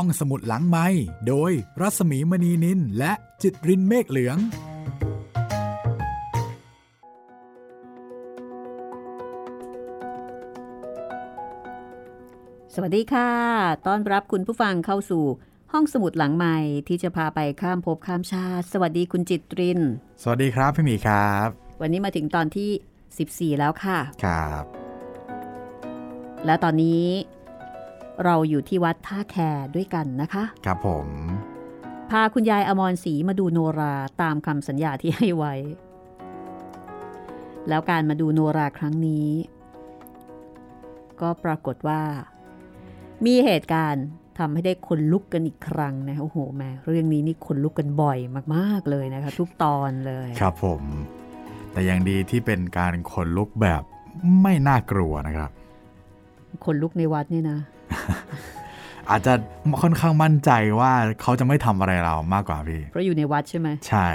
ห้องสมุดหลังไม้โดยรัสมีมณีนินและจิตรินเมฆเหลือง สวัสดีค่ะ ต้อนรับคุณผู้ฟังเข้าสู่ห้องสมุดหลังใหม่ที่จะพาไปข้ามภพข้ามชาติ สวัสดีคุณจิตริน สวัสดีครับพี่หมีครับ วันนี้มาถึงตอนที่ 14 แล้วค่ะ ครับ และตอนนี้ เราอยู่ที่วัดท่าแคด้วยกันนะคะ ครับผม พาคุณยายอมรศรีมาดูโนราตามคำสัญญาที่ให้ไว้ แล้วการมาดูโนราครั้งนี้ ก็ปรากฏว่า มีเหตุการณ์ทำให้ได้คนลุกกันอีกครั้งนะโอ้โหแม่เรื่องนี้นี่คนลุกกันบ่อยมาก ๆ เลยนะคะ ทุกตอนเลย ครับผม แต่ยังดีที่เป็นการขนลุกแบบไม่น่ากลัวนะครับ คนลุกในวัดนี่นะ อาจจะค่อนข้างมั่นใจว่าเขาจะไม่ทำอะไรเรามากกว่าพี่ เพราะอยู่ในวัดใช่ไหม ใช่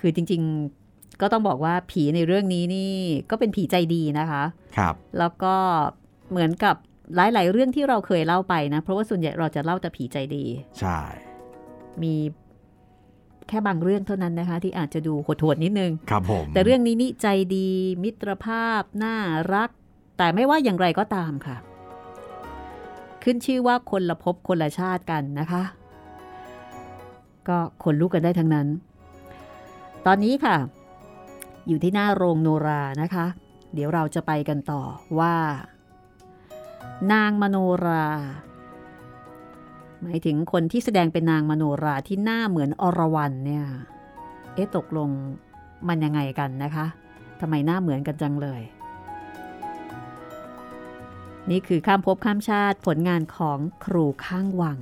คือจริงๆก็ต้องบอกว่าผีในเรื่องนี้นี่ก็เป็นผีใจดีนะคะ ครับ แล้วก็เหมือนกับหลาย ๆ เรื่องที่เราเคยเล่าไปนะ เพราะว่าส่วนใหญ่เราจะเล่าแต่ผีใจดี ใช่ มีแค่บางเรื่องเท่านั้นนะคะ ที่อาจจะดูโหดๆนิดนึง ครับผม แต่เรื่องนี้นี่ใจดีมิตรภาพน่ารัก แต่ไม่ว่าอย่างไรก็ตามค่ะ ขึ้นชื่อว่าคนละภพคนละชาติกันนะคะ ก็คนลุกกันได้ทั้งนั้น ตอนนี้ค่ะ อยู่ที่หน้าโรงโนรานะคะ เดี๋ยวเราจะไปกันต่อว่า นางมโนรา หมายถึงคนที่แสดงเป็นนางมโนราที่หน้าเหมือนอรวรันเนี่ย เอ๊ะตกลงมันยังไงกันนะคะทำไมหน้าเหมือนกันจังเลย นี่คือข้ามภพข้ามชาติผลงานของครูข้างวัง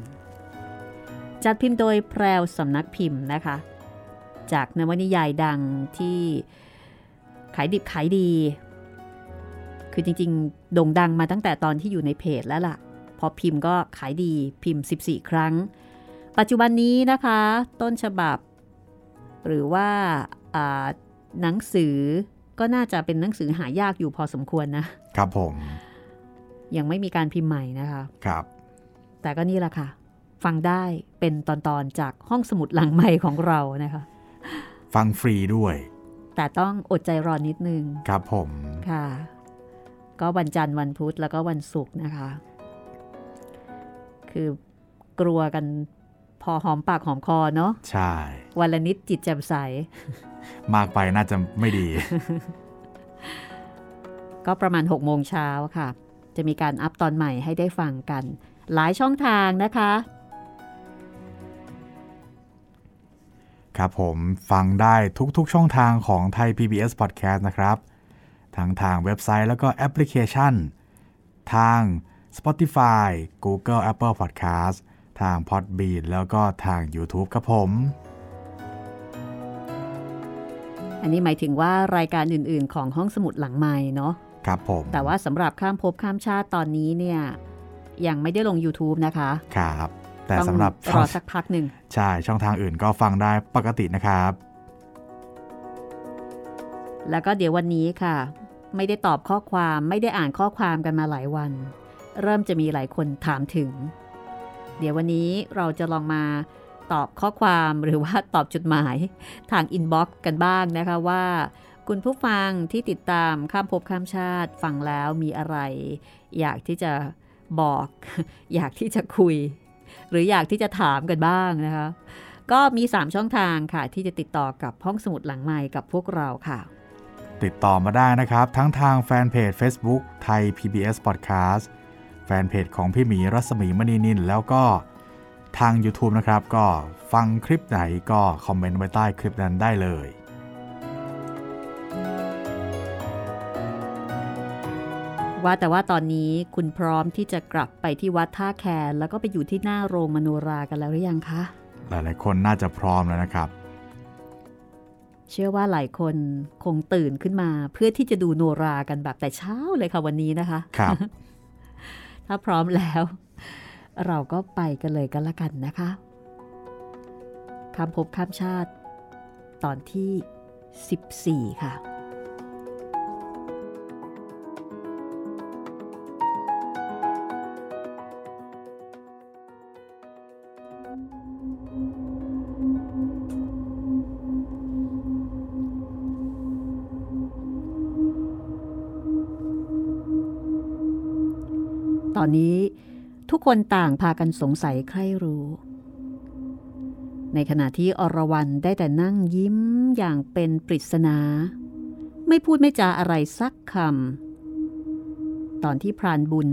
จัดพิมพ์โดยแพรวสำนักพิมพ์นะคะ จากนวนิยายดังที่ขายดิบขายดี คือจริงๆ โด่งดังมาตั้งแต่ตอนที่อยู่ในเพจแล้วล่ะ พอพิมพ์ก็ขายดีพิมพ์ 14 ครั้ง ปัจจุบันนี้นะคะ ต้นฉบับ หรือว่าหนังสือก็น่าจะเป็นหนังสือหายากอยู่พอสมควรนะครับผม ยังไม่มีการพิมพ์ใหม่นะคะครับ แต่ก็นี่แหละค่ะ ฟังได้เป็นตอนๆจากห้องสมุดหลังใหม่ของเรานะคะ ฟังฟรีด้วย แต่ต้องอดใจรอนิดนึง ครับผมค่ะ ก็วันจันทร์วันพุธแล้วก็วันศุกร์นะคะ คือกลัวกันพอหอมปากหอมคอเนาะใช่ วันละนิดจิตแจ่มใส มากไปน่าจะไม่ดี ก็ประมาณ6โมงเช้าค่ะ จะมีการอัพตอนใหม่ให้ได้ฟังกัน หลายช่องทางนะคะ ครับผมฟังได้ทุกๆช่องทางของไทย PBS Podcast นะครับ ทั้งทางเว็บไซต์แล้วก็แอปพลิเคชัน ทาง Spotify Google Apple Podcast ทาง Podbean แล้วก็ทาง YouTube ครับผม อันนี้หมายถึงว่ารายการอื่นๆ ของห้องสมุดหลังใหม่เนาะ ครับผมแต่ว่าสำหรับข้ามภพข้ามชาติตอนนี้เนี่ยยังไม่ได้ลง YouTube นะคะครับแต่ต้องสำหรับรช่อองสักพักหนึ่งใช่ช่องทางอื่นก็ฟังได้ปกตินะครับ แล้วก็เดี๋ยววันนี้ค่ะ ไม่ได้ตอบข้อความไม่ได้อ่านข้อความกันมาหลายวัน เริ่มจะมีหลายคนถามถึง เดี๋ยววันนี้เราจะลองมาตอบข้อความหรือว่าตอบจดหมายทาง inbox กันบ้างนะคะว่า คุณผู้ฟังที่ติดตามข้ามภพข้ามชาติฟังแล้วมีอะไร อยากที่จะบอก อยากที่จะคุย หรืออยากที่จะถามกันบ้างนะคะ ก็มี 3 ช่องทางค่ะ ที่จะติดต่อกับห้องสมุดหลังใหม่กับพวกเราค่ะ ติดต่อมาได้นะครับ ทั้งทางแฟนเพจ Facebook ไทย PBS Podcast แฟนเพจของพี่หมีรัศมีมณีนินแล้วก็ทาง YouTube นะครับ ก็ฟังคลิปไหนก็คอมเมนต์ไว้ใต้คลิปนั้นได้เลย ว่าแต่ว่าตอนนี้คุณพร้อมที่จะกลับไปที่วัดท่าแคนแล้วก็ไปอยู่ที่หน้าโรงมโนรากันแล้วหรือยังคะ หลายๆ คนน่าจะพร้อมแล้วนะครับ เชื่อว่าหลายคนคงตื่นขึ้นมา เพื่อที่จะดูโนรากันแบบแต่เช้าเลยค่ะวันนี้นะคะครับ ถ้าพร้อมแล้ว เราก็ไปกันเลยกันละกันนะคะคำพบข้ามชาติ ตอนที่ 14 ค่ะ「 อนนี้ทุกคนต่างพากันสงสัยใครรู้ ในขณะที่อรวรันได้แต่นั่งยิ้มอย่างเป็นปริศนา ไม่พูดไม่จาอะไรสักคำ ตอนที่พรานบุญ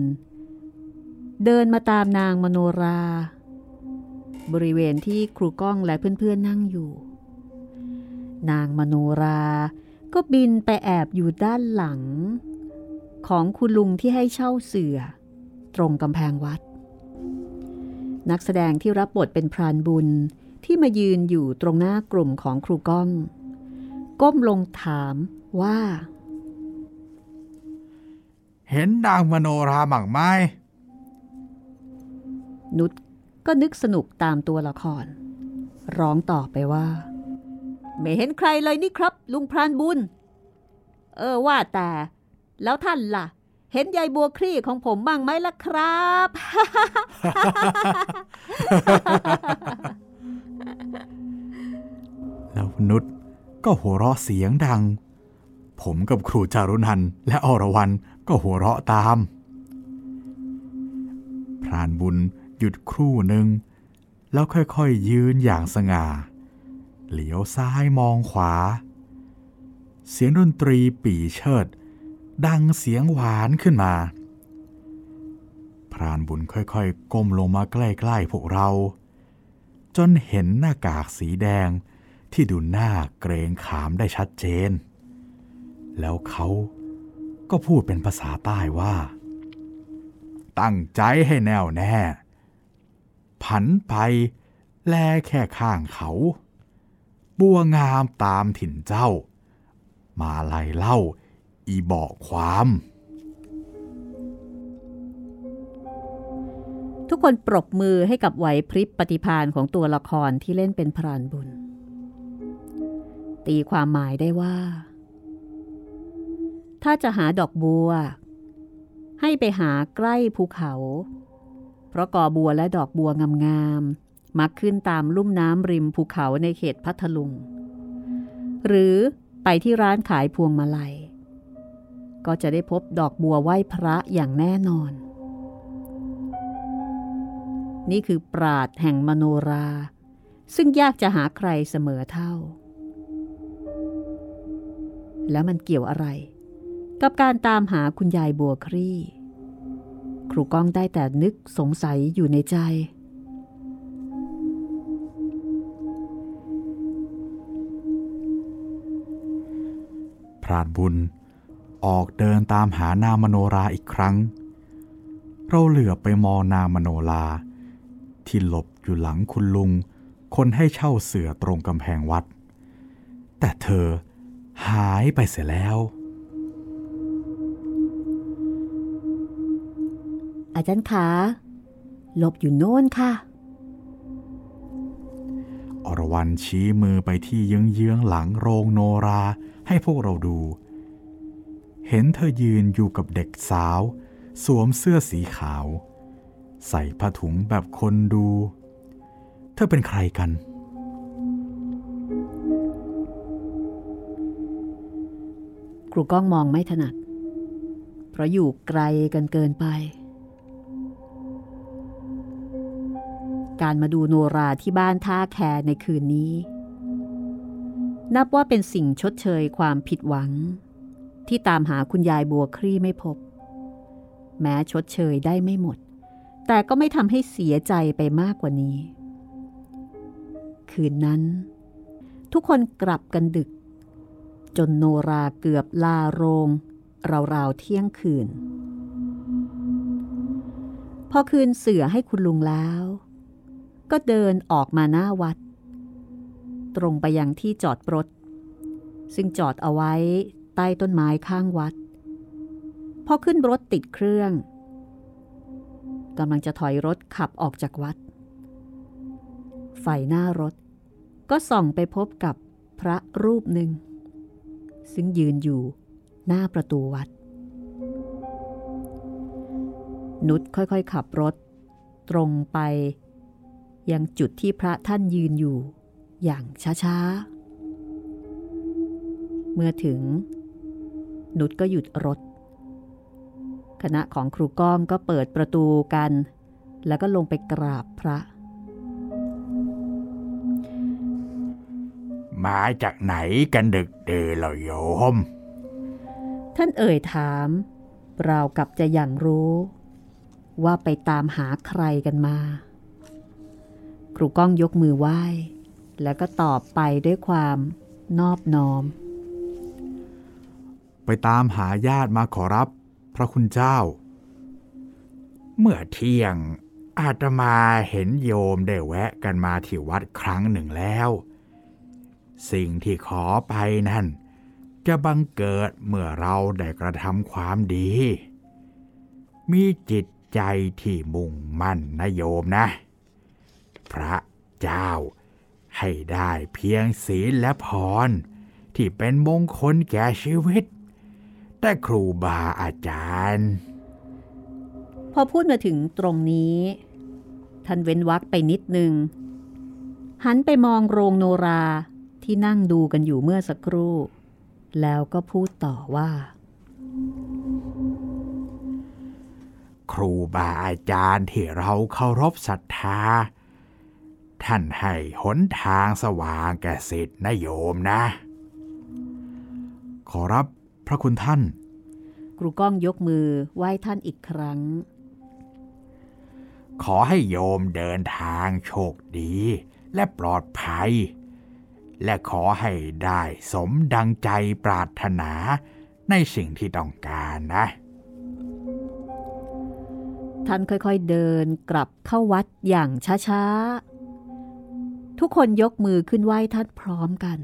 เดินมาตามนางมโนรา บริเวณที่ครูก้องและเพื่อนๆนั่งอยู่ นางมโนราก็บินไปแอบอยู่ด้านหลัง ของคุณลุงที่ให้เช่าเสือ ตรงกำแพงวัด นักแสดงที่รับบทเป็นพรานบุญที่มายืนอยู่ตรงหน้ากลุ่มของครูก้อง ก้มลงถามว่า เห็นนางมโนราหมั่งไหมนุชก็นึกสนุกตามตัวละคร ร้องต่อไปว่า ไม่เห็นใครเลยนี่ครับ ลุงพรานบุญ เออว่าแต่ แล้วท่านล่ะ เห็นยายบัวคลี่ของผมบ้างไหมล่ะครับ แล้วนุชก็หัวเราะเสียงดัง ผมกับครูจารุนันและอรวรันก็หัวเราะตาม พรานบุญหยุดครู่หนึ่ง แล้วค่อยๆยืนอย่างสง่า เหลียวซ้ายมองขวา เสียงดนตรีปี่เชิด ดังเสียงหวานขึ้นมา พรานบุญค่อยๆ ก้มลงมาใกล้ๆพวกเรา จนเห็นหน้ากากสีแดงที่ดูหน้าเกรงขามได้ชัดเจน แล้วเขาก็พูดเป็นภาษาใต้ว่า ตั้งใจให้แน่วแน่ ผันไปแลแค่ข้างเขา บัวงามตามถิ่นเจ้า มาไล่เล่า อีบอกความ ทุกคนปรบมือให้กับไหวพริบปฏิพานของตัวละครที่เล่นเป็นพรานบุญ ตีความหมายได้ว่า ถ้าจะหาดอกบัว ให้ไปหาใกล้ภูเขา เพราะกอบัวและดอกบัวงามๆมักขึ้นตามลุ่มน้ำริมภูเขาในเขตพัทลุงหรือไปที่ร้านขายพวงมาลัย ก็จะได้พบดอกบัวไหว้พระอย่างแน่นอน นี่คือปราดแห่งมโนรา ซึ่งยากจะหาใครเสมอเท่า แล้วมันเกี่ยวอะไร กับการตามหาคุณยายบัวครี่ ครูก้องได้แต่นึกสงสัยอยู่ในใจพรานบุญ ออกเดินตามหานางมโนราอีกครั้ง เราเหลือบไปมองนางมโนรา ที่หลบอยู่หลังคุณลุง คนให้เช่าเสือตรงกำแพงวัด แต่เธอหายไปเสียแล้ว อาจารย์ขาหลบอยู่โน่นค่ะ อรวรันชี้มือไปที่เยื้องๆหลังโรงโนราให้พวกเราดู เห็นเธอยืนอยู่กับเด็กสาว สวมเสื้อสีขาว ใส่ผ้าถุงแบบคนดู เธอเป็นใครกัน ครูก้องมองไม่ถนัด เพราะอยู่ไกลกันเกินไป การมาดูโนราที่บ้านท่าแคในคืนนี้ นับว่าเป็นสิ่งชดเชยความผิดหวัง ที่ตามหาคุณยายบัวครี่ไม่พบ แม้ชดเชยได้ไม่หมด แต่ก็ไม่ทำให้เสียใจไปมากกว่านี้ คืนนั้น ทุกคนกลับกันดึก จนโนราเกือบลาโรง ราวๆเที่ยงคืน พอคืนเสือให้คุณลุงแล้ว ก็เดินออกมาหน้าวัด ตรงไปยังที่จอดรถซึ่งจอดเอาไว้ ใต้ต้นไม้ข้างวัด พอขึ้นรถติดเครื่องกำลังจะถอยรถขับออกจากวัด ไฟหน้ารถก็ส่องไปพบกับพระรูปหนึ่ง ซึ่งยืนอยู่หน้าประตูวัด นุชค่อยๆขับรถ ตรงไป ยังจุดที่พระท่านยืนอยู่อย่างช้าๆ เมื่อถึง นุชก็หยุดรถขคณะของครูก้องก็เปิดประตูกัน แล้วก็ลงไปกราบพระ มาจากไหนกันดึกเดอเหรอโยม ท่านเอ่ยถามราวกับจะอย่างรู้ ว่าไปตามหาใครกันมา ครูก้องยกมือไหว้ แล้วก็ตอบไปด้วยความนอบน้อม ไปตามหาญาติมาขอรับพระคุณเจ้า เมื่อเที่ยงอาตมาเห็นโยมได้แวะกันมาที่วัดครั้งหนึ่งแล้ว สิ่งที่ขอไปนั่น จะบังเกิดเมื่อเราได้กระทำความดี มีจิตใจที่มุ่งมั่นนะโยมนะ พระเจ้าให้ได้เพียงศีลและพรที่เป็นมงคลแก่ชีวิต แต่ครูบาอาจารย์ พอพูดมาถึงตรงนี้ ท่านเว้นวักไปนิดนึง หันไปมองโรงโนราที่นั่งดูกันอยู่เมื่อสักครู่ แล้วก็พูดต่อว่า ครูบาอาจารย์ที่เราเคารพศรัทธา ท่านให้หนทางสว่างแก่สิทธินโยมนะ ขอรับพ ระคุณท่าน ครูก้องยกมือไหว้ท่านอีกครั้ง ขอให้โยมเดินทางโชคดีและปลอดภัย และขอให้ได้สมดังใจปรารถนาในสิ่งที่ต้องการนะ ท่านค่อยๆเดินกลับเข้าวัดอย่างช้าๆ ทุกคนยกมือขึ้นไหว้ท่านพร้อมกัน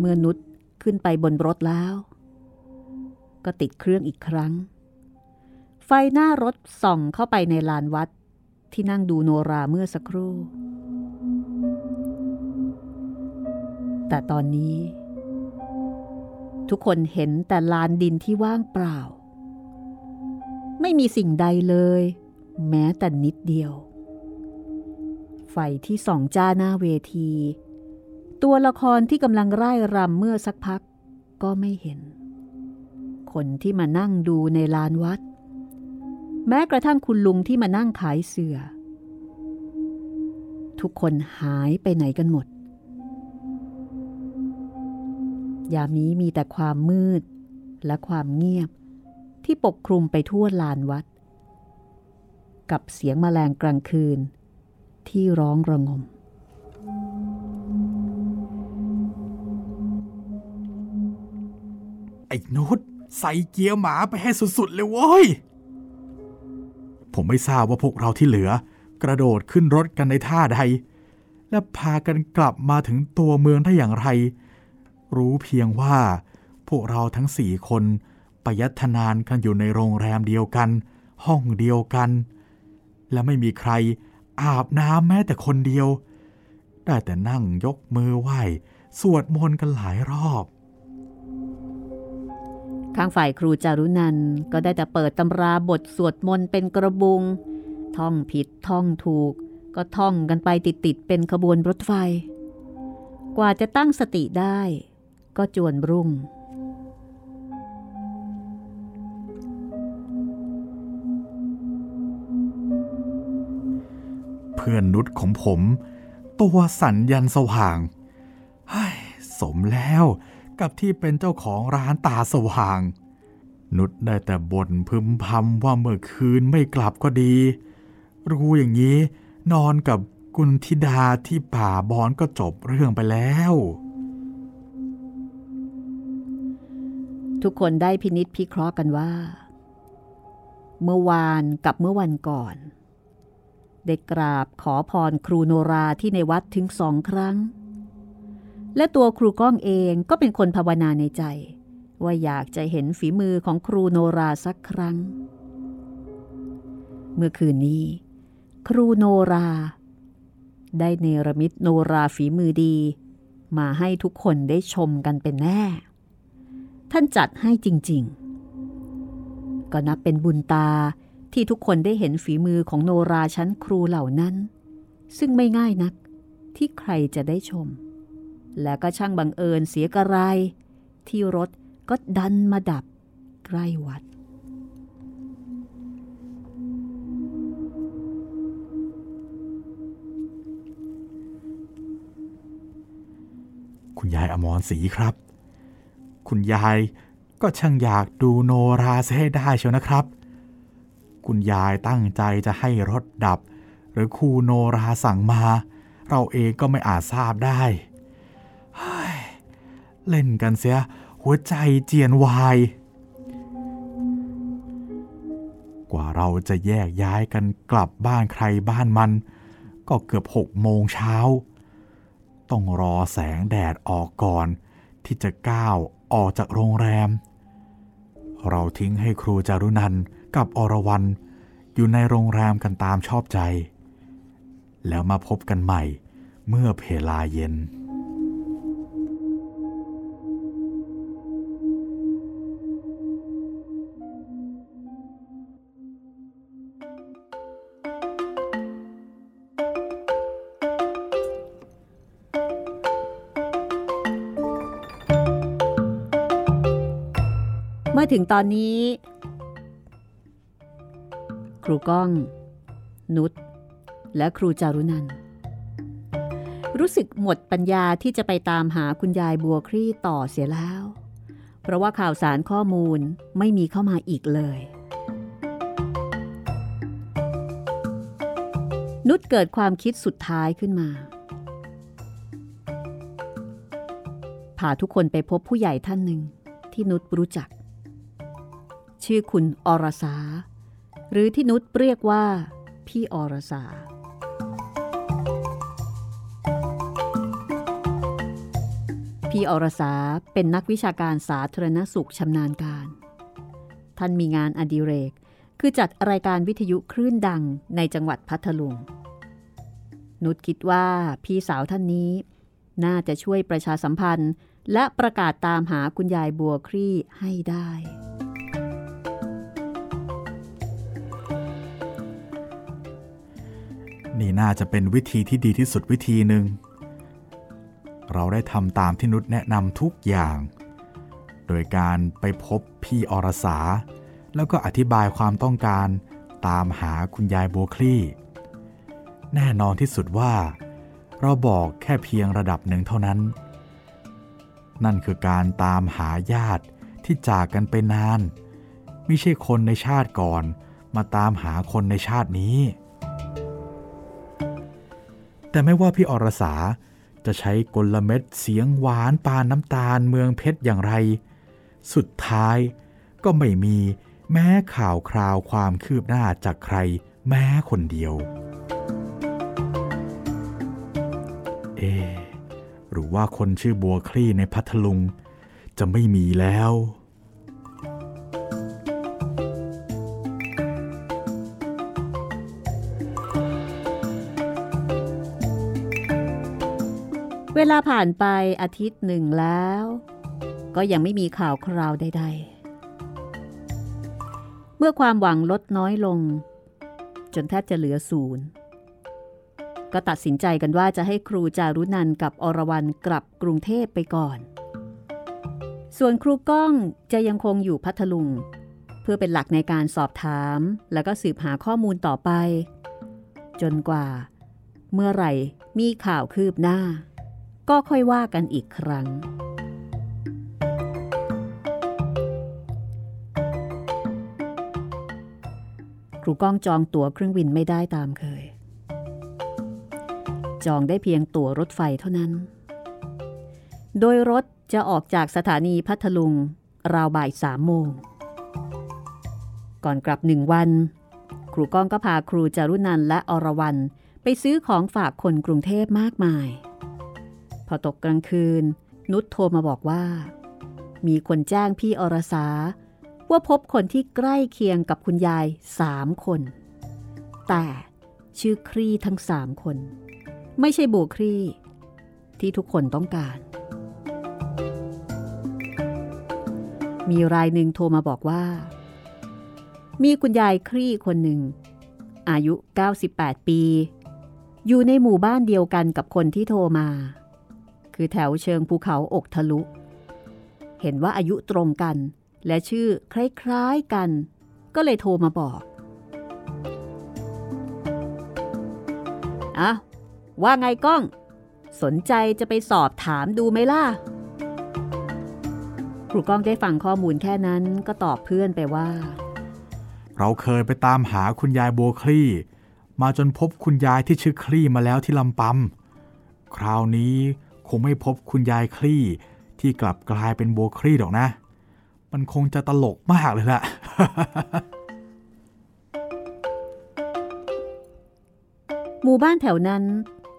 เมื่อนุชขึ้นไปบนรถแล้ว ก็ติดเครื่องอีกครั้ง ไฟหน้ารถส่องเข้าไปในลานวัดที่นั่งดูโนราเมื่อสักครู่ แต่ตอนนี้ ทุกคนเห็นแต่ลานดินที่ว่างเปล่า ไม่มีสิ่งใดเลย แม้แต่นิดเดียว ไฟที่ส่องจ้าหน้าเวที ตัวละครที่กำลังไร่รำเมื่อสักพัก ก็ไม่เห็น คนที่มานั่งดูในลานวัด แม้กระทั่งคุณลุงที่มานั่งขายเสือ ทุกคนหายไปไหนกันหมด ยามนี้มีแต่ความมืดและความเงียบที่ปกคลุมไปทั่วลานวัด กับเสียงมแมลงกลางคืนที่ร้องระงม ไอ้นุชใส่เกียร์หมาไปให้สุดๆเลยเว้ย ผมไม่ทราบว่าพวกเราที่เหลือ กระโดดขึ้นรถกันในท่าใด และพากันกลับมาถึงตัวเมืองได้อย่างไร รู้เพียงว่า พวกเราทั้งสี่คนไปยัดทนานกันอยู่ในโรงแรมเดียวกัน ห้องเดียวกัน และไม่มีใครอาบน้ำแม้แต่คนเดียว ได้แต่นั่งยกมือไหว้ สวดมนต์กันหลายรอบ ข้างฝ่ายครูจารุนันก็ได้แต่เปิดตำราบทสวดมนต์เป็นกระบุง ท่องผิดท่องถูก ก็ท่องกันไปติดๆเป็นขบวนรถไฟ กว่าจะตั้งสติได้ ก็จวนรุ่ง เพื่อนนุชของผม ตัวสัญยันสว่างสมแล้ว กับที่เป็นเจ้าของร้านตาสว่าง นุชได้แต่บ่นพึมพำว่าเมื่อคืนไม่กลับก็ดี รู้อย่างนี้ นอนกับกุณธิดาที่ป่าบอนก็จบเรื่องไปแล้ว ทุกคนได้พินิษพิเคราะห์กันว่า เมื่อวานกับเมื่อวันก่อนได้กราบขอพรครูโนราที่ในวัดถึงสองครั้ง และตัวครูก้องเองก็เป็นคนภาวนาในใจ ว่าอยากจะเห็นฝีมือของครูโนราสักครั้ง เมื่อคืนนี้ ครูโนรา ได้เนรมิตโนราฝีมือดี มาให้ทุกคนได้ชมกันเป็นแน่ ท่านจัดให้จริง ๆ ก็นับเป็นบุญตาที่ทุกคนได้เห็นฝีมือของโนราชั้นครูเหล่านั้น ซึ่งไม่ง่ายนักที่ใครจะได้ชม และก็ช่างบังเอิญเสียกระไร ที่รถก็ดันมาดับใกล้วัด คุณยายอมรศรีครับ คุณยายก็ช่างอยากดูโนราเสียให้ได้เชียวนะครับ คุณยายตั้งใจจะให้รถดับ หรือครูโนราสั่งมา เราเองก็ไม่อาจทราบได้ เล่นกันเสีย หัวใจเจียนวาย กว่าเราจะแยกย้ายกันกลับบ้านใครบ้านมัน ก็เกือบหกโมงเช้า ต้องรอแสงแดดออกก่อน ที่จะก้าวออกจากโรงแรม เราทิ้งให้ครูจารุนันกับอรวรันอยู่ในโรงแรมกันตามชอบใจ แล้วมาพบกันใหม่เมื่อเพลาเย็น เมื่อถึงตอนนี้ ครูก้อง นุชและครูจารุนัน รู้สึกหมดปัญญาที่จะไปตามหาคุณยายบัวคลี่ต่อเสียแล้ว เพราะว่าข่าวสารข้อมูลไม่มีเข้ามาอีกเลย นุชเกิดความคิดสุดท้ายขึ้นมาพาทุกคนไปพบผู้ใหญ่ท่านหนึ่งที่นุชรู้จัก ชื่อคุณอรสา หรือที่นุชเรียกว่า พี่อรสา พี่อรสาเป็นนักวิชาการสาธารณสุขชำนาญการ ท่านมีงานอดิเรก คือจัดรายการวิทยุคลื่นดังในจังหวัดพัทลุง นุชคิดว่าพี่สาวท่านนี้ น่าจะช่วยประชาสัมพันธ์และประกาศตามหาคุณยายบัวคลี่ให้ได้ นี่น่าจะเป็นวิธีที่ดีที่สุดวิธีหนึ่ง เราได้ทำตามที่นุชแนะนำทุกอย่าง โดยการไปพบพี่อรสา แล้วก็อธิบายความต้องการตามหาคุณยายบัวคลี่ แน่นอนที่สุดว่า เราบอกแค่เพียงระดับหนึ่งเท่านั้น นั่นคือการตามหาญาติที่จากกันไปนาน ไม่ใช่คนในชาติก่อนมาตามหาคนในชาตินี้ แต่ไม่ว่าพี่อรสาจะใช้กลเม็ดเสียงหวานปานน้ำตาลเมืองเพชรอย่างไร สุดท้ายก็ไม่มีแม้ข่าวคราวความคืบหน้าจากใครแม้คนเดียว เอ หรือว่าคนชื่อบัวคลี่ในพัทลุง จะไม่มีแล้ว วลาผ่านไปอาทิตย์หนึ่งแล้ว ก็ยังไม่มีข่าวคราวใด ๆ เมื่อความหวังลดน้อยลง จนแทบจะเหลือศูนย์ ก็ตัดสินใจกันว่าจะให้ครูจารุนันกับอรวรันกลับกรุงเทพไปก่อน ส่วนครูก้องจะยังคงอยู่พัทลุง เพื่อเป็นหลักในการสอบถาม แล้วก็สืบหาข้อมูลต่อไป จนกว่า เมื่อไหร่มีข่าวคืบหน้า ก็ค่อยว่ากันอีกครั้ง ครูก้องจองตั๋วเครื่องบินไม่ได้ตามเคย จองได้เพียงตั๋วรถไฟเท่านั้น โดยรถจะออกจากสถานีพัทลุง ราวบ่ายสามโมง ก่อนกลับหนึ่งวัน ครูก้องก็พาครูจารุนันและอรวรันไปซื้อของฝากคนกรุงเทพมากมาย พอตกกลางคืน นุชโทรมาบอกว่า มีคนแจ้งพี่อรสา ว่าพบคนที่ใกล้เคียงกับคุณยายสามคน แต่ชื่อครีทั้งสามคน ไม่ใช่บัวครีที่ทุกคนต้องการ มีรายหนึ่งโทรมาบอกว่า มีคุณยายครีคนหนึ่ง อายุ 98 ปี อยู่ในหมู่บ้านเดียวกันกับคนที่โทรมา คือแถวเชิงภูเขาอกทะลุ เห็นว่าอายุตรงกัน และชื่อคล้ายๆกัน ก็เลยโทรมาบอกอะว่าไงก้อง สนใจจะไปสอบถามดูไหมล่ะครูก้องได้ฟังข้อมูลแค่นั้นก็ตอบเพื่อนไปว่า เราเคยไปตามหาคุณยายโบคลี่ มาจนพบคุณยายที่ชื่อคลี่มาแล้วที่ลำปำคราวนี้ คงไม่พบคุณยายคลี่ที่กลับกลายเป็นโบคลี่หรอกนะ มันคงจะตลกมากเลยล่ะ หมู่บ้านแถวนั้น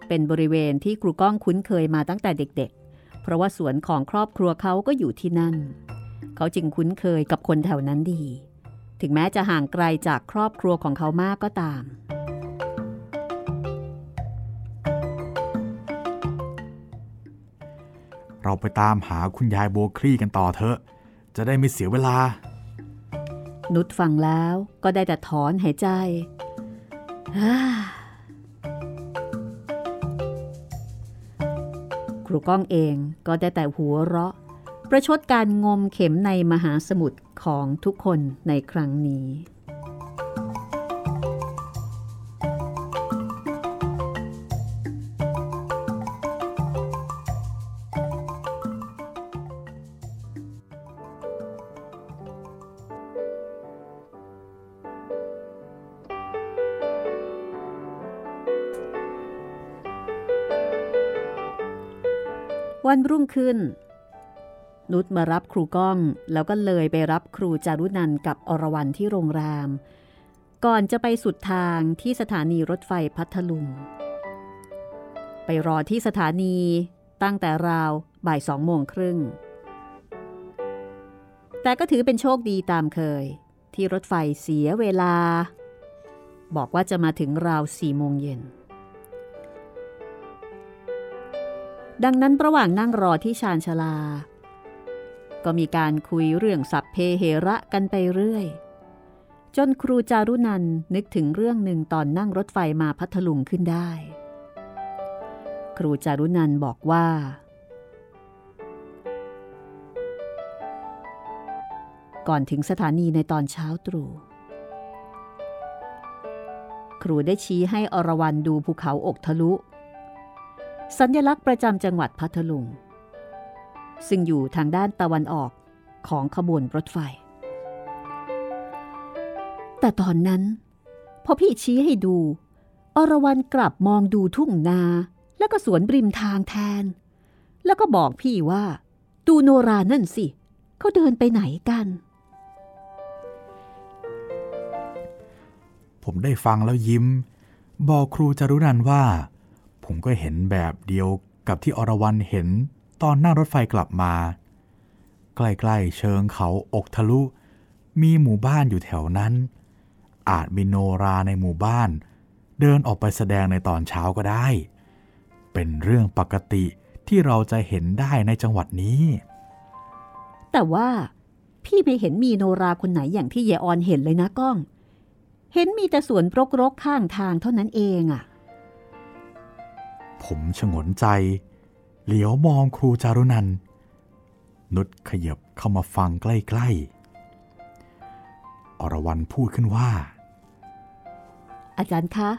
เป็นบริเวณที่ครูก้องคุ้นเคยมาตั้งแต่เด็กๆ เพราะว่าสวนของครอบครัวเขาก็อยู่ที่นั่น เขาจึงคุ้นเคยกับคนแถวนั้นดี ถึงแม้จะห่างไกลจากครอบครัวของเขามากก็ตาม เราไปตามหาคุณยายโบคลี่กันต่อเถอะ จะได้ไม่เสียเวลา นุชฟังแล้วก็ได้แต่ถอนหายใจครูก้องเองก็ได้แต่หัวเราะ ประชดการงมเข็มในมหาสมุทรของทุกคนในครั้งนี้ รุ่งขึ้น นุชมารับครูก้อง แล้วก็เลยไปรับครูจารุนันกับอรวรันที่โรงแรม ก่อนจะไปสุดทางที่สถานีรถไฟพัทลุง ไปรอที่สถานีตั้งแต่ราวบ่ายสองโมงครึ่ง แต่ก็ถือเป็นโชคดีตามเคย ที่รถไฟเสียเวลา บอกว่าจะมาถึงราวสี่โมงเย็น ดังนั้นระหว่างนั่งรอที่ชานชาลา ก็มีการคุยเรื่องสัพเพเหระกันไปเรื่อย จนครูจารุนันนึกถึงเรื่องหนึ่งตอนนั่งรถไฟมาพัทลุงขึ้นได้ ครูจารุนันบอกว่า ก่อนถึงสถานีในตอนเช้าตรู่ครูได้ชี้ให้อรวรันดูภูเขาอกทะลุ สัญลักษณ์ประจำจังหวัดพัทลุง ซึ่งอยู่ทางด้านตะวันออกของขบวนรถไฟ แต่ตอนนั้น พอพี่ชี้ให้ดู อรวรันกลับมองดูทุ่งนา แล้วก็สวนริมทางแทน แล้วก็บอกพี่ว่า ดูโนรานั่นสิเขาเดินไปไหนกัน ผมได้ฟังแล้วยิ้ม บอกครูจรุนันว่า ผมก็เห็นแบบเดียวกับที่อรวรันเห็นตอนนั่งรถไฟกลับมา ใกล้ๆเชิงเขาอกทะลุ มีหมู่บ้านอยู่แถวนั้น อาจมีโนราในหมู่บ้าน เดินออกไปแสดงในตอนเช้าก็ได้ เป็นเรื่องปกติที่เราจะเห็นได้ในจังหวัดนี้ แต่ว่าพี่ไม่เห็นมีโนราคนไหนอย่างที่เยออนเห็นเลยนะก้อง เห็นมีแต่สวนรกๆข้างทางเท่านั้นเองอะ ผมชงนใจ เหลียวมองครูจารุนันท์นุชขยับเข้ามาฟังใกล้ๆ อรวรันพูดขึ้นว่า อาจารย์คะ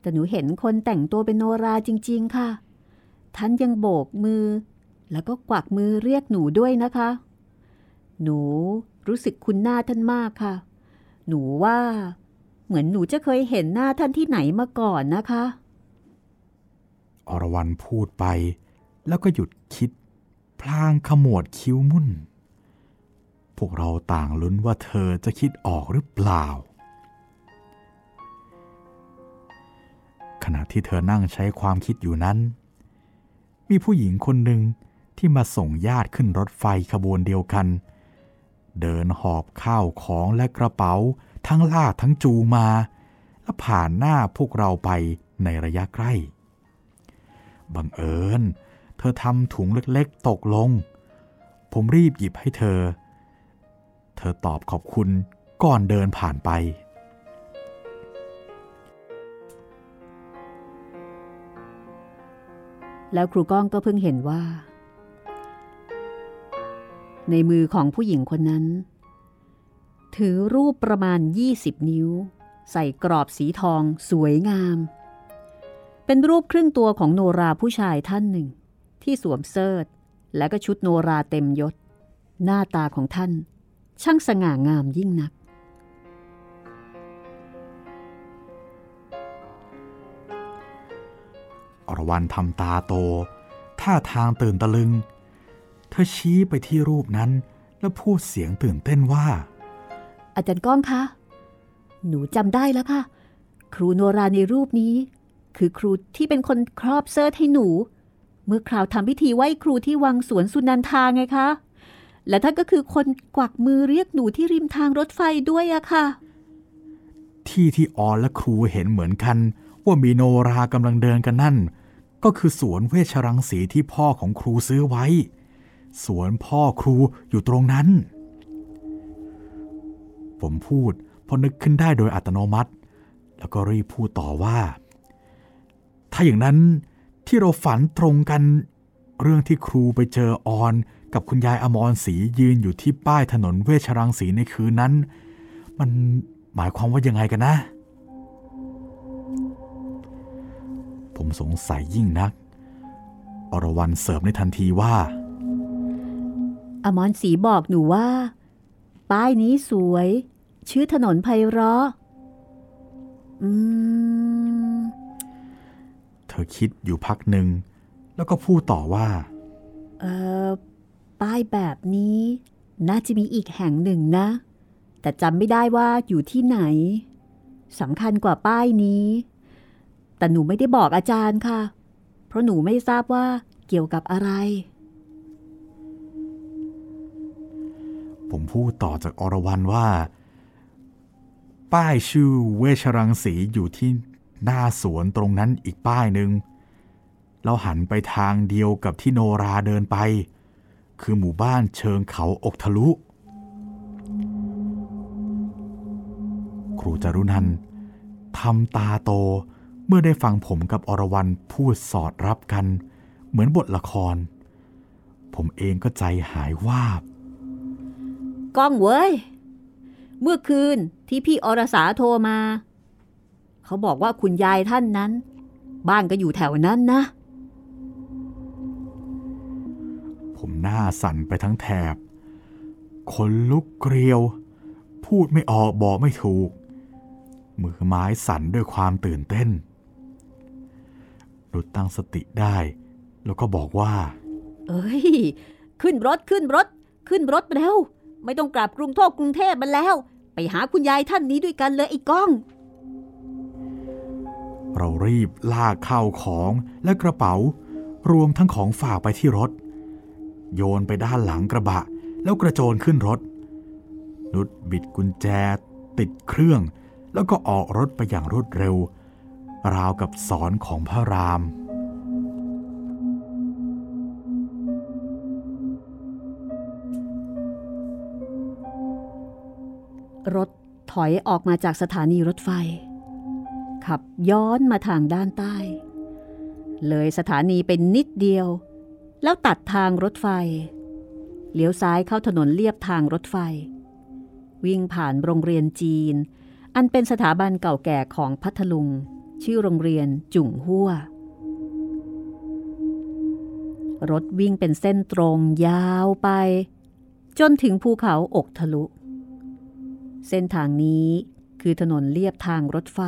แต่หนูเห็นคนแต่งตัวเป็นโนราจริง ๆ ค่ะ ท่านยังโบกมือ แล้วก็กวักมือเรียกหนูด้วยนะคะ หนูรู้สึกคุ้นหน้าท่านมากค่ะ หนูว่า เหมือนหนูจะเคยเห็นหน้าท่านที่ไหนมาก่อนนะคะ อรวรันพูดไป แล้วก็หยุดคิด พลางขมวดคิ้วมุ่น พวกเราต่างลุ้นว่าเธอจะคิดออกหรือเปล่า ขณะที่เธอนั่งใช้ความคิดอยู่นั้น มีผู้หญิงคนหนึ่งที่มาส่งญาติขึ้นรถไฟขบวนเดียวกัน เดินหอบข้าวของและกระเป๋าทั้งลากทั้งจูมา และผ่านหน้าพวกเราไปในระยะใกล้ บังเอิญ เธอทำถุงเล็กๆ ตกลง ผมรีบหยิบให้เธอ เธอตอบขอบคุณก่อนเดินผ่านไป แล้วครูก้องก็เพิ่งเห็นว่า ในมือของผู้หญิงคนนั้น ถือรูปประมาณ 20 นิ้ว ใส่กรอบสีทองสวยงาม เป็นรูปครึ่งตัวของโนราผู้ชายท่านหนึ่ง ที่สวมเสิร์ตและก็ชุดโนราเต็มยศ หน้าตาของท่าน ช่างสง่างามยิ่งนัก อรวรันทำตาโต ท่าทางตื่นตะลึง เธอชี้ไปที่รูปนั้นแล้วพูดเสียงตื่นเต้นว่า อาจารย์ก้องคะ หนูจำได้แล้วค่ะ ครูโนราในรูปนี้ คือครูที่เป็นคนครอบเซิร์ให้หนู เมื่อคราวทำพิธีไหว้ครูที่วังสวนสุนันทาไงคะ และท่านก็คือคนกวักมือเรียกหนูที่ริมทางรถไฟด้วยอะค่ะ ที่ที่ออนและครูเห็นเหมือนกัน ว่ามีโนรากำลังเดินกันนั่น ก็คือสวนเวชรังสีที่พ่อของครูซื้อไว้ สวนพ่อครูอยู่ตรงนั้น ผมพูดพอนึกขึ้นได้โดยอัตโนมัติ แล้วก็รีบพูดต่อว่า ถ้าอย่างนั้นที่เราฝันตรงกัน เรื่องที่ครูไปเจอออนกับคุณยายอมรศรียืนอยู่ที่ป้ายถนนเวชรังสีในคืนนั้น มันหมายความว่ายังไงกันนะ ผมสงสัยยิ่งนัก อรวรันเสริมในทันทีว่า อมรศรีบอกหนูว่า ป้ายนี้สวย ชื่อถนนไพเราะ อืม ธอคิดอยู่พักหนึ่ง แล้วก็พูดต่อว่า เอ่อป้ายแบบนี้ น่าจะมีอีกแห่งหนึ่งนะ แต่จำไม่ได้ว่าอยู่ที่ไหนสำคัญกว่าป้ายนี้ แต่หนูไม่ได้บอกอาจารย์ค่ะ เพราะหนูไม่ทราบว่าเกี่ยวกับอะไร ผมพูดต่อจากอรวรันว่า ป้ายชื่อเวชรังสีอยู่ที่ หน้าสวนตรงนั้นอีกป้ายหนึ่งแล้วหันไปทางเดียวกับที่โนราเดินไป คือหมู่บ้านเชิงเขาอกทะลุ ครูจารุนันท์ทำตาโตเมื่อได้ฟังผมกับอรวรันพูดสอดรับกัน เหมือนบทละคร ผมเองก็ใจหายวาบก้องเว้ย เมื่อคืนที่พี่อรสาโทรมา เขาบอกว่าคุณยายท่านนั้น บ้านก็อยู่แถวนั้นนะ ผมหน้าสั่นไปทั้งแถบขนลุกเกลียว พูดไม่ออกบอกไม่ถูก มือไม้สั่นด้วยความตื่นเต้นรุดตั้งสติได้ แล้วก็บอกว่า เอ้ย ขึ้นรถขึ้นรถ ขึ้นรถเร็ว ไม่ต้องกลับกรุงโทษกรุงเทพมันแล้ว ไปหาคุณยายท่านนี้ด้วยกันเลยไอ้ก้อง เรารีบลากข้าวของและกระเป๋า รวมทั้งของฝากไปที่รถ โยนไปด้านหลังกระบะ แล้วกระโจนขึ้นรถ นุดบิดกุญแจ ติดเครื่อง แล้วก็ออกรถไปอย่างรวดเร็ว ราวกับสอนของพระรามรถถอยออกมาจากสถานีรถไฟ ขับย้อนมาทางด้านใต้ เลยสถานีเป็นนิดเดียว แล้วตัดทางรถไฟ เลี้ยวซ้ายเข้าถนนเลียบทางรถไฟ วิ่งผ่านโรงเรียนจีน อันเป็นสถาบันเก่าแก่ของพัทลุง ชื่อโรงเรียนจุ่งหัวรถวิ่งเป็นเส้นตรงยาวไป จนถึงภูเขาอกทะลุ เส้นทางนี้คือถนนเลียบทางรถไฟ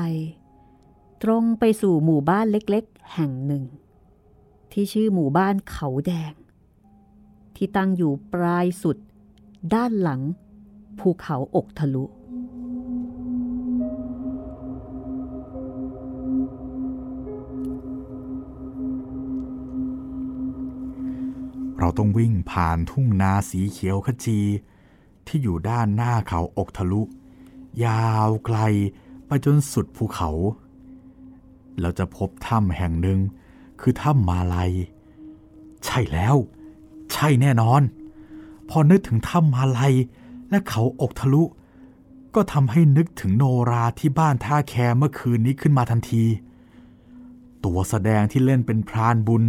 ตรงไปสู่หมู่บ้านเล็กๆ แห่งหนึ่ง ที่ชื่อหมู่บ้านเขาแดง ที่ตั้งอยู่ปลายสุด ด้านหลัง ภูเขาอกทะลุ เราต้องวิ่งผ่านทุ่งนาสีเขียวขจี ที่อยู่ด้านหน้าเขาอกทะลุ ยาวไกลไปจนสุดภูเขา เราจะพบถ้ำแห่งหนึ่ง คือถ้ำมาลัย ใช่แล้ว ใช่แน่นอน พอนึกถึงถ้ำมาลัย และเขาอกทะลุ ก็ทำให้นึกถึงโนราที่บ้านท่าแคเมื่อคืนนี้ขึ้นมาทันที ตัวแสดงที่เล่นเป็นพรานบุญ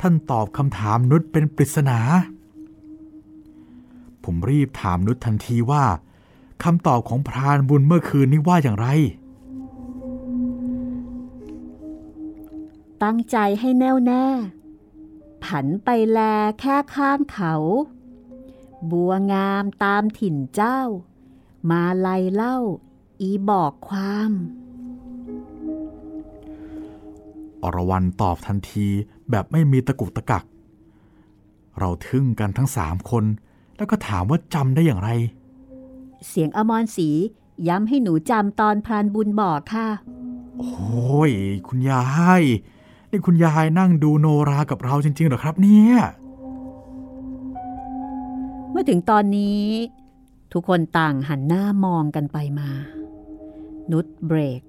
ท่านตอบคำถามนุชเป็นปริศนา ผมรีบถามนุชทันทีว่าคำตอบของพรานบุญเมื่อคืนนี้ว่าอย่างไร ตั้งใจให้แน่วแน่ ผันไปแลแค่ข้างเขา บัวงามตามถิ่นเจ้า มาไลเล่า อีบอกความ อรวรันตอบทันทีแบบไม่มีตะกุกตะกัก เราทึ่งกันทั้งสามคน แล้วก็ถามว่าจำได้อย่างไร เสียงอมรศรีย้ำให้หนูจำตอนพรานบุญบอกค่ะ โอ้ย คุณยาย นี่คุณยายนั่งดูโนรากับเราจริงๆเหรอครับเนี่ย เมื่อถึงตอนนี้ ทุกคนต่างหันหน้ามองกันไปมา นุชเบรก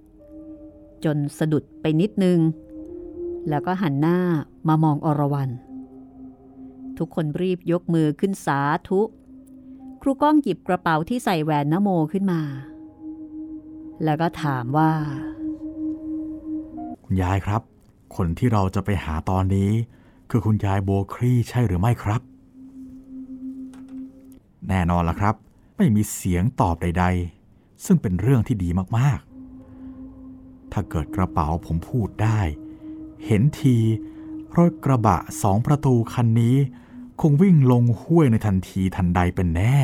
จนสะดุดไปนิดนึง แล้วก็หันหน้ามามองอรวรันทุกคนรีบยกมือขึ้นสาธุ ครูก้องหยิบกระเป๋าที่ใส่แหวนนโมขึ้นมา แล้วก็ถามว่า คุณยายครับ คนที่เราจะไปหาตอนนี้ คือคุณยายโบครีใช่หรือไม่ครับ แน่นอนละครับ ไม่มีเสียงตอบใด ๆ ซึ่งเป็นเรื่องที่ดีมากๆ ถ้าเกิดกระเป๋าผมพูดได้ เห็นทีรถกระบะสองประตูคันนี้ คงวิ่งลงห้วยในทันทีทันใดเป็นแน่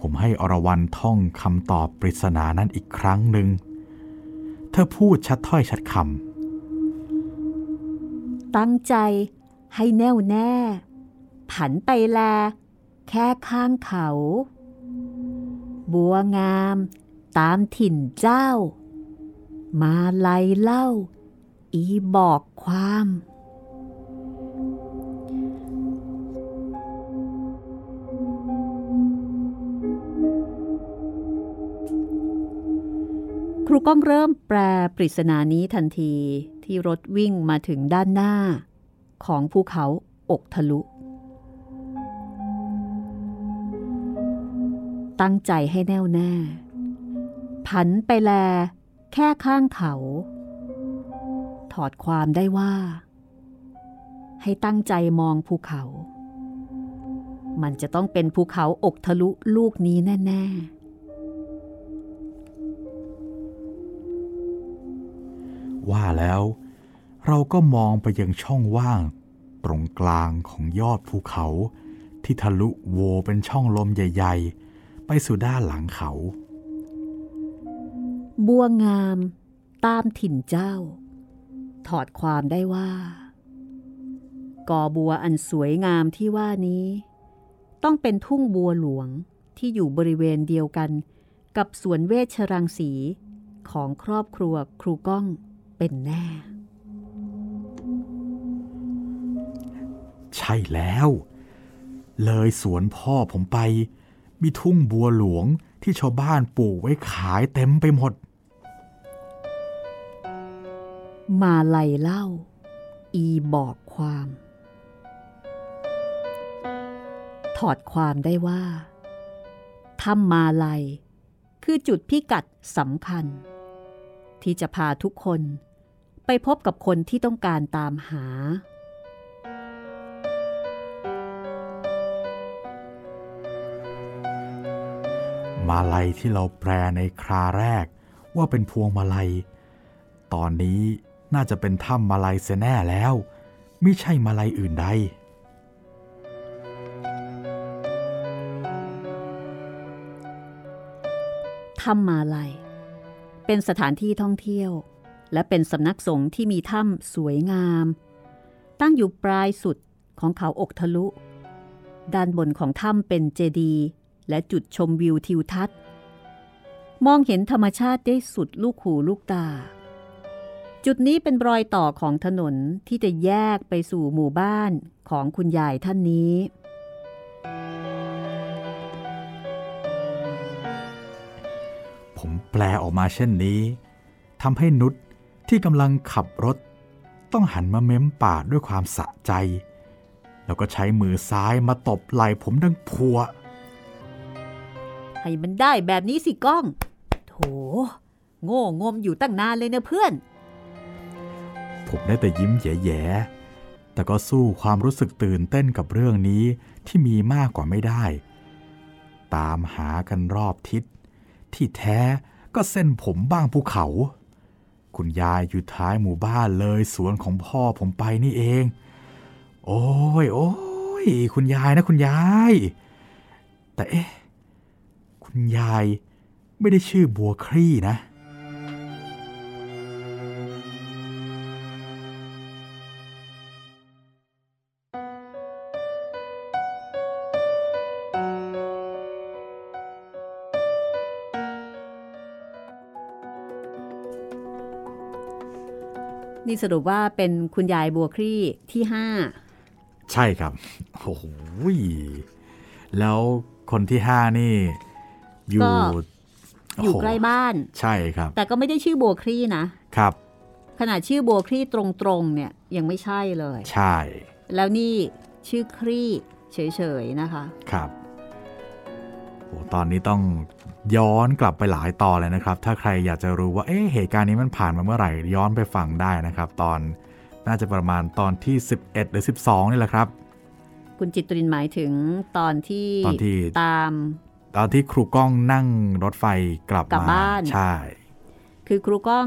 ผมให้อรวรันท่องคำตอบปริศนานั้นอีกครั้งหนึ่ง เธอพูดชัดถ้อยชัดคำ ตั้งใจให้แน่วแน่ ผันไปแล แค่ข้างเขา บัวงามตามถิ่นเจ้า มาไลเล่า อีบอกความ รูก้องเริ่มแปลปริศนานี้ทันทีที่รถวิ่งมาถึงด้านหน้า ของภูเขาอกทะลุ ตั้งใจให้แน่วแน่ ผันไปแล แค่ข้างเขา ถอดความได้ว่า ให้ตั้งใจมองภูเขา มันจะต้องเป็นภูเขาอกทะลุลูกนี้แน่ ๆ ว่าแล้ว เราก็มองไปยังช่องว่าง ตรงกลางของยอดภูเขา ที่ทะลุโวเป็นช่องลมใหญ่ ๆ ไปสู่ด้านหลังเขา บัวงามตามถิ่นเจ้า ถอดความได้ว่า กอบัวอันสวยงามที่ว่านี้ ต้องเป็นทุ่งบัวหลวงที่อยู่บริเวณเดียวกันกับสวนเวชรังสีของครอบครัวครูก้อง เป็นแน่ ใช่แล้ว เลยสวนพ่อผมไป มีทุ่งบัวหลวงที่ชาวบ้านปลูกไว้ขายเต็มไปหมด มาไลเล่า อีบอกความ ถอดความได้ว่าถ้ำมาไลคือจุดพิกัดสำคัญ ที่จะพาทุกคนไปพบกับคนที่ต้องการตามหา มาลัยที่เราแปลในคราแรกว่าเป็นพวงมาลัย ตอนนี้น่าจะเป็นถ้ำมาลัยเสียแน่แล้ว ไม่ใช่มาลัยอื่นใด ถ้ำมาลัย เป็นสถานที่ท่องเที่ยว และเป็นสำนักสงฆ์ที่มีถ้ำสวยงาม ตั้งอยู่ปลายสุดของเขาอกทะลุ ด้านบนของถ้ำเป็นเจดีย์และจุดชมวิวทิวทัศน์ มองเห็นธรรมชาติได้สุดลูกหูลูกตา จุดนี้เป็นรอยต่อของถนนที่จะแยกไปสู่หมู่บ้านของคุณยายท่านนี้ ผมแปลออกมาเช่นนี้ทำให้นุชที่กำลังขับรถ ต้องหันมาเม้มปากด้วยความสะใจ แล้วก็ใช้มือซ้ายมาตบไหล่ผมดังพัว ให้มันได้แบบนี้สิก้อง โถ โง่งมอยู่ตั้งนานเลยนะเพื่อน ผมได้แต่ยิ้มแย่ๆ แต่ก็สู้ความรู้สึกตื่นเต้นกับเรื่องนี้ที่มีมากกว่าไม่ได้ ตามหากันรอบทิศ ที่แท้ก็เส้นผมบ้างภูเขา คุณยายอยู่ท้ายหมู่บ้านเลยสวนของพ่อผมไปนี่เอง โอ้ยโอ้ยคุณยายนะคุณยาย แต่เอ๊ะ คุณยายไม่ได้ชื่อบัวครี่นะ นี่สรุปว่าเป็นคุณยายบัวคลี่ที่ห้าใช่ครับโอ้โหยแล้วคนที่ห้านี่ อยู่ก็อยู่โโหใกล้บ้าน ใช่ครับ แต่ก็ไม่ได้ชื่อบัวคลี่นะครับ ขนาดชื่อบัวคลี่ตรงๆเนี่ยยังไม่ใช่เลย ใช่ แล้วนี่ชื่อคลี่เฉยๆนะคะ ครับโอ้ ตอนนี้ต้องย้อนกลับไปหลายตอนเลยนะครับ ถ้าใครอยากจะรู้ว่า เอ๊ะ เหตุการณ์นี้มันผ่านมาเมื่อไหร่ ย้อนไปฟังได้นะครับ ตอนน่าจะประมาณตอนที่ 11 หรือ 12 นี่แหละครับ คุณจิตรินหมายถึงตอนที่ตอนที่ตาม ตอนที่ครูก้องนั่งรถไฟกลับกลับมาบ้านใช่ คือครูก้อง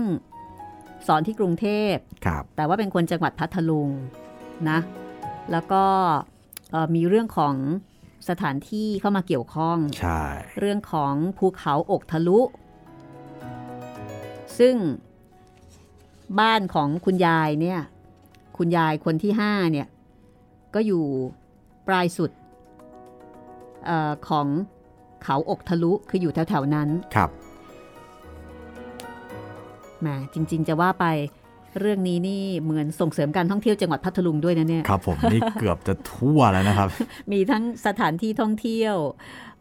สอนที่กรุงเทพครับ แต่ว่าเป็นคนจังหวัดพัทลุงนะ แล้วก็เอ่อมีเรื่องของ สถานที่เข้ามาเกี่ยวข้องใช่เรื่องของภูเขาอกทะลุ ซึ่งบ้านของคุณยายเนี่ย คุณยายคนที่ห้าเนี่ย ก็อยู่ปลายสุดเออของเขาอกทะลุคืออยู่แถวๆนั้นครับแหมจริง ๆ จะว่าไป เรื่องนี้นี่เหมือนส่งเสริมการท่องเที่ยวจังหวัดพัทลุงด้วยนะเนี่ยครับผมนี่เกือบจะทั่วแล้วนะครับ มีทั้งสถานที่ท่องเที่ยว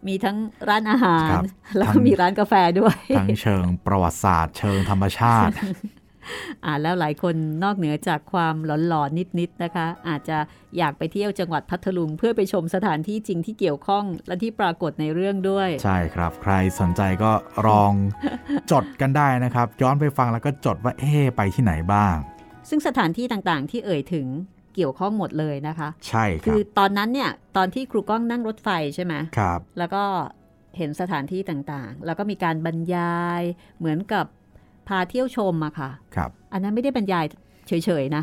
มีทั้งร้านอาหารครับแล้วทั้ก็งมีร้านกาแฟด้วย ทั้งเชิงประวัติศาสตร์ เชิงธรรมชาติ อ่านแล้วหลายคนนอกเหนือจากความหลอนๆนิดๆนะคะ อาจจะอยากไปเที่ยวจังหวัดพัทลุง เพื่อไปชมสถานที่จริงที่เกี่ยวข้องและที่ปรากฏในเรื่องด้วย ใช่ครับ ใครสนใจก็ลองจดกันได้นะครับ ย้อนไปฟังแล้วก็จดว่าเอ๊ะไปที่ไหนบ้าง ซึ่งสถานที่ต่างๆ ที่เอ่ยถึงเกี่ยวข้องหมดเลยนะคะ ใช่คคืรับอตอนนั้นเนี่ยตอนที่ครูก้องนั่งรถไฟใช่ไหมครับ แล้วก็เห็นสถานที่ต่างๆ แล้วก็มีการบรรยายเหมือนกับ พาเที่ยวชมอะค่ะครับ อันนั้นไม่ได้บรรยายเฉยๆนะ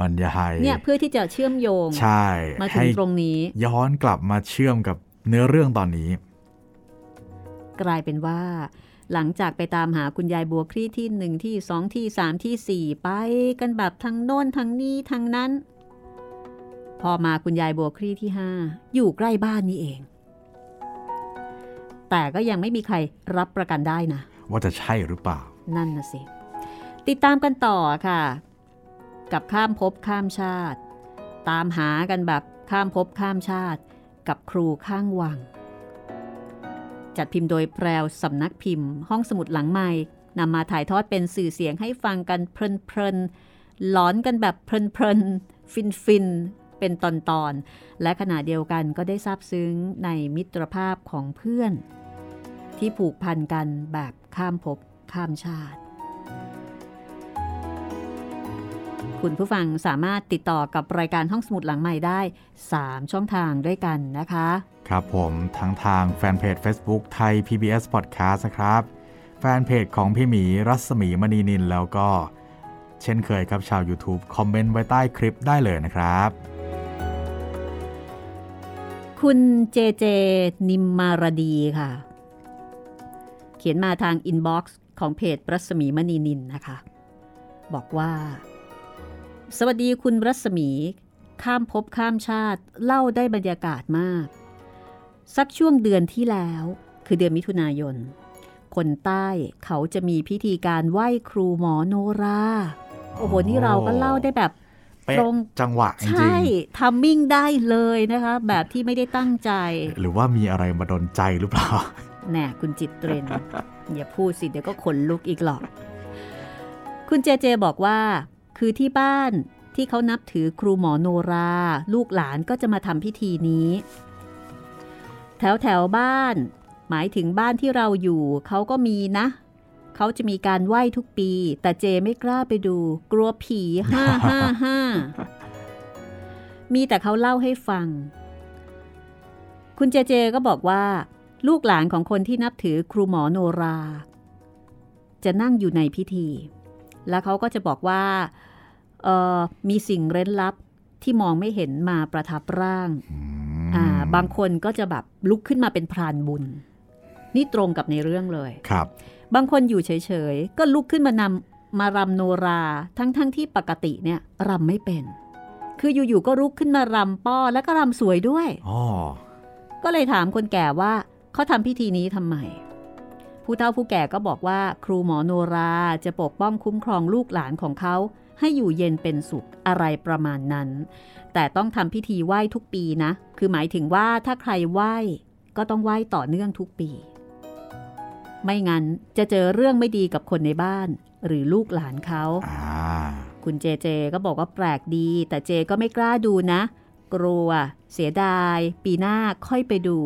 บรรยายเนี่ยเพื่อที่จะเชื่อมโยงใช่มาถึให้งตรงนี้ ย้อนกลับมาเชื่อมกับเนื้อเรื่องตอนนี้ กลายเป็นว่า หลังจากไปตามหาคุณยายบัวคลี่ที่หนึ่งที่สองที่สามที่สี่ไปกันแบบทางโน้นทางนี้ทางนั้น พอมาคุณยายบัวคลี่ที่ห้าอยู่ใกล้บ้านนี้เอง แต่ก็ยังไม่มีใครรับประกันได้นะ ว่าจะใช่หรือเปล่า นั่นนะสิ ติดตามกันต่อค่ะ กับข้ามภพข้ามชาติ ตามหากันแบบข้ามภพข้ามชาติ กับครูข้างวัง จัดพิมพ์โดยแพรวสำนักพิมพ์ ห้องสมุดหลังใหม่นำมาถ่ายทอดเป็นสื่อเสียงให้ฟังกันเพลินๆหลอนกันแบบเพลินๆฟินๆเป็นตอนๆและขณะเดียวกันก็ได้ซาบซึ้งในมิตรภาพของเพื่อน ที่ผูกพันกันแบบข้ามภพ ข้ามชาติ คุณผู้ฟังสามารถติดต่อกับรายการห้องสมุดหลังใหม่ได้ 3 ช่องทางด้วยกันนะคะ ครับผมทั้งทางแฟนเพจ Facebook ไทย PBS Podcast นะครับ แฟนเพจของพี่หมีรัศมีมณีนินแล้วก็เช่นเคยครับชาว YouTube คอมเมนต์ไว้ใต้คลิปได้เลยนะครับ คุณเจเจนิมมารดีค่ะ เขียนมาทางอินบ็อกซ์ ของเพจรัศมีมณีนินนะคะ บอกว่า สวัสดีคุณรัศมี ข้ามภพข้ามชาติ เล่าได้บรรยากาศมาก สักช่วงเดือนที่แล้ว คือเดือนมิถุนายน คนใต้เขาจะมีพิธีการไหว้ครูหมอโนรา โอ้โห นี่เราก็เล่าได้แบบเป๊ะตรงจังหวะจริใช่งทัมมิ่งได้เลยนะคะ แบบที่ไม่ได้ตั้งใจๆหรือว่ามีอะไรมาดนใจหรือเปล่าแน่คุณจิตเตรน อย่าพูดสิเดี๋ยวก็ขนลุกอีกหรอก คุณเจเจบอกว่า คือที่บ้านที่เขานับถือครูหมอโนรา ลูกหลานก็จะมาทำพิธีนี้ แถวแถวบ้าน หมายถึงบ้านที่เราอยู่เขาก็มีนะ เขาจะมีการไหว้ทุกปี แต่เจไม่กล้าไปดู กลัวผีห้าห้าห้ามีแต่เขาเล่าให้ฟัง คุณเจเจก็บอกว่า ลูกหลานของคนที่นับถือครูหมอโนรา จะนั่งอยู่ในพิธี แล้วเขาก็จะบอกว่ามีสิ่งเร้นลับที่มองไม่เห็นมาประทับร่างอ่าบางคนก็จะแบบลุกขึ้นมาเป็นพรานบุญ นี่ตรงกับในเรื่องเลยครับ บางคนอยู่เฉยๆ ก็ลุกขึ้นมานำมารำโนราทั้งๆทที่ปกติเนี่ยรำไม่เป็น คืออยู่ๆก็ลุกขึ้นมารำป้อแล้วก็รำสวยด้วยอ๋อก็เลยถามคนแก่ว่า เขาทำพิธีนี้ทำไม ผู้เฒ่าผู้แก่ก็บอกว่าครูหมอโนราจะปกป้องคุ้มครองลูกหลานของเขาให้อยู่เย็นเป็นสุขอะไรประมาณนั้น แต่ต้องทำพิธีไหว้ทุกปีนะ คือหมายถึงว่าถ้าใครไหว้ก็ต้องไหว้ต่อเนื่องทุกปี ไม่งั้นจะเจอเรื่องไม่ดีกับคนในบ้าน หรือลูกหลานเขาคุณเจเจก็บอกว่าแปลกดี แต่เจก็ไม่กล้าดูนะ กลัว เสียดาย ปีหน้าค่อยไปดู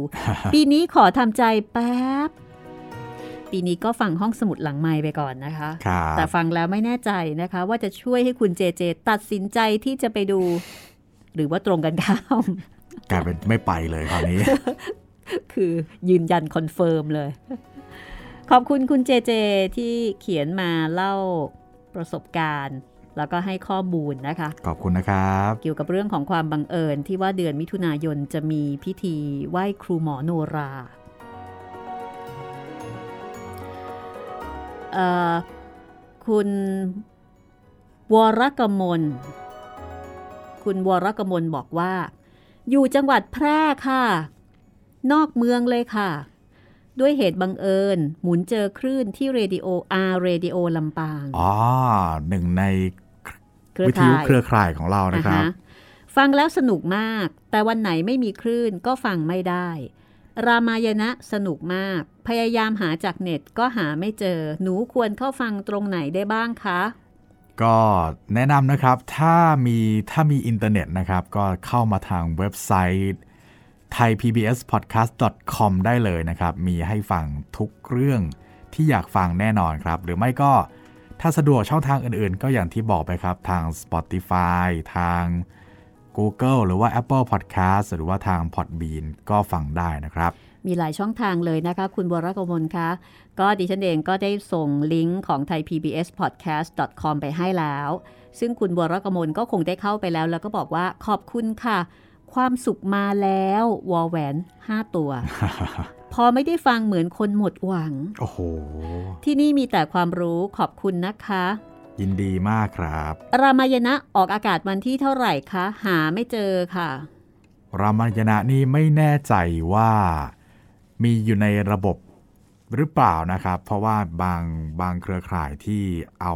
ปีนี้ขอทำใจแป๊บ ปีนี้ก็ฟังห้องสมุดหลังไม้ไปก่อนนะคะคแต่ฟังแล้วไม่แน่ใจนะคะ ว่าจะช่วยให้คุณเจเจ ตัดสินใจที่จะไปดู หรือว่าตรงกันข้ามกลายเป็นไม่ไปเลยคราวนี้ คือยืนยัน confirm เลย ขอบคุณคุณเจเจที่เขียนมาเล่าประสบการณ์ แล้วก็ให้ข้อมูลนะคะ ขอบคุณนะครับ เกี่ยวกับเรื่องของความบังเอิญที่ว่าเดือนมิถุนายนจะมีพิธีไหว้ครูหมอโนราคุณวรกมล คุณวรกมลบอกว่า อยู่จังหวัดแพร่ค่ะ นอกเมืองเลยค่ะ ด้วยเหตุบังเอิญ หมุนเจอคลื่นที่เรดิโอR Radio ลำปาง อ๋อหนึ่งใน วิทยุเครือข่ายของเรานะครับ ฟังแล้วสนุกมาก แต่วันไหนไม่มีคลื่นก็ฟังไม่ได้ รามายณะสนุกมาก พยายามหาจากเน็ตก็หาไม่เจอ หนูควรเข้าฟังตรงไหนได้บ้างคะ ก็แนะนำนะครับ ถ้ามีถ้ามีอินเทอร์เน็ตนะครับ ก็เข้ามาทางเว็บไซต์ thaipbspodcast.com ได้เลยนะครับ มีให้ฟังทุกเรื่องที่อยากฟังแน่นอนครับ หรือไม่ก็ ถ้าสะดวกช่องทางอื่นๆ ก็อย่างที่บอกไปครับทาง Spotify ทาง Google หรือว่า Apple Podcast หรือว่าทาง Podbean ก็ฟังได้นะครับ มีหลายช่องทางเลยนะคะ คุณบรกมลคะก็ดิฉันเองก็ได้ส่งลิงก์ของ thaipbspodcast.com ไปให้แล้ว ซึ่งคุณบวรกมลก็คงได้เข้าไปแล้ว แล้วก็บอกว่าขอบคุณค่ะ ความสุขมาแล้ววอลแหวน 5 ตัว พอไม่ได้ฟังเหมือนคนหมดหวัง โอ้โห ที่นี่มีแต่ความรู้ขอบคุณนะคะ ยินดีมากครับ รามายณะออกอากาศวันที่เท่าไหร่คะ หาไม่เจอค่ะ รามายณะนี่ไม่แน่ใจว่ามีอยู่ในระบบหรือเปล่านะครับ เพราะว่าบางบางเครือข่ายที่เอา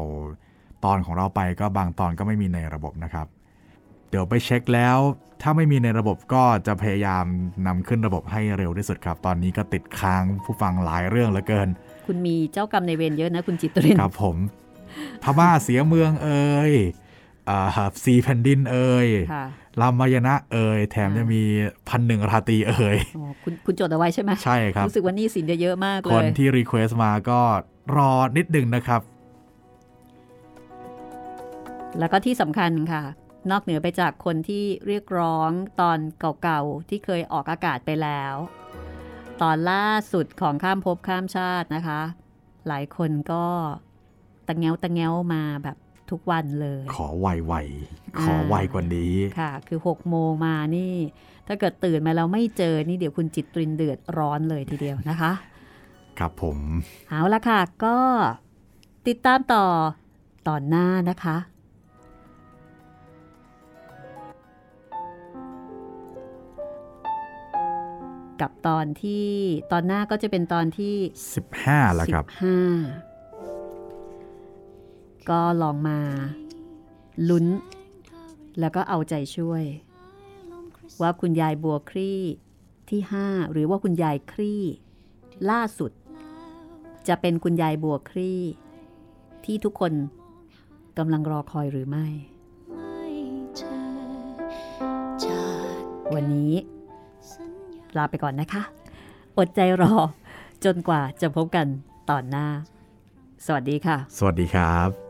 ตอนของเราไปก็บางตอนก็ไม่มีในระบบนะครับ เดี๋ยวไปเช็คแล้ว ถ้าไม่มีในระบบก็จะพยายามนำขึ้นระบบให้เร็วที่สุดครับ ตอนนี้ก็ติดค้างผู้ฟังหลายเรื่องเหลือเกิน คุณมีเจ้ากรรมนายเวรเยอะนะคุณจิตรินครับผมพม่าเสียเมืองเอ่ยสีแผ่นดินเอ่ยรามายณะเอ่ยแถมจะมีพันหนึ่งราตีเอ่ยคุณคุณจดเอาไว้ใช่ไหมใช่ครับ รู้สึกว่าหนี้สินจะเยอะมากเลย คนที่ request มาก็รอนิดหนึ่งนะครับ แล้วก็ที่สำคัญค่ะ นอกเหนือไปจากคนที่เรียกร้องตอนเก่าๆ ที่เคยออกอากาศไปแล้ว ตอนล่าสุดของข้ามภพข้ามชาตินะคะ หลายคนก็ตะเงวตะเงวมาแบบทุกวันเลย ขอไวๆขอไวกว่านี้ค่ะ คือ6โมงมานี่ ถ้าเกิดตื่นมาแล้วไม่เจอนี่เดี๋ยวคุณจิตตรินเดือดร้อนเลยทีเดียวนะคะ ครับผม เอาละค่ะก็ติดตามต่อตอนหน้านะคะ กับตอนที่ตอนหน้าก็จะเป็นตอนที่ 15แล้วครับ15ก็ลองมาลุ้น แล้วก็เอาใจช่วย ว่าคุณยายบัวครี่ที่ห้าหรือว่าคุณยายครี่ ล่าสุด จะเป็นคุณยายบัวครี่ ที่ทุกคนกำลังรอคอยหรือไม่ วันนี้ ลาไปก่อนนะคะ อดใจรอ จนกว่าจะพบกันตอนหน้า สวัสดีค่ะ สวัสดีครับ